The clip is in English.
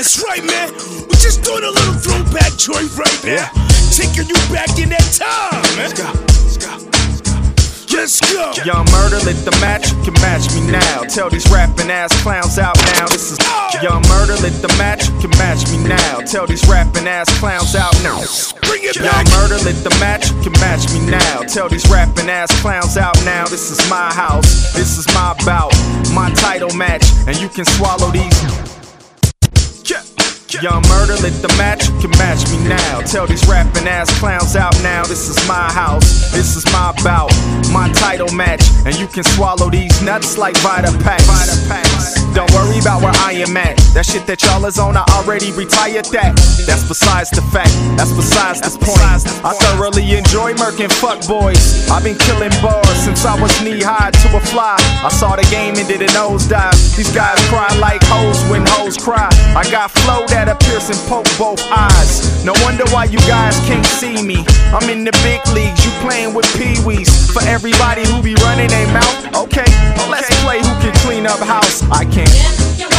That's right, man. We're just doing a little throwback joint right there. Taking you back in that time, man. Let's go. Let's go. Let's go. Young murder, lit the match, you can match me now. Tell these rapping ass clowns out now. This is oh. Young murder, lit the match, you can match me now. Tell these rapping ass clowns out now. Bring it Young back. murder, lit the match, you can match me now. Tell these rapping ass clowns out now. This is my house, this is my bout, my title match, and you can swallow these. Young murder, lit the match, you can match me now. Tell these rapping ass clowns out now. This is my house, this is my bout, my title match, and you can swallow these nuts like Vita Packs. Vita Packs. Don't worry about where I am at. That shit that y'all is on, I already retired that. That's besides the fact, that's besides the point. I thoroughly enjoy murking fuck boys. I've been killing bars since I was knee high to a fly. I saw the game and did a nosedive. These guys cry like cry. I got flow that'll pierce and poke both eyes. No wonder why you guys can't see me. I'm in the big leagues, you playing with peewees. For everybody who be running their mouth, okay, let's play who can clean up house. I can't.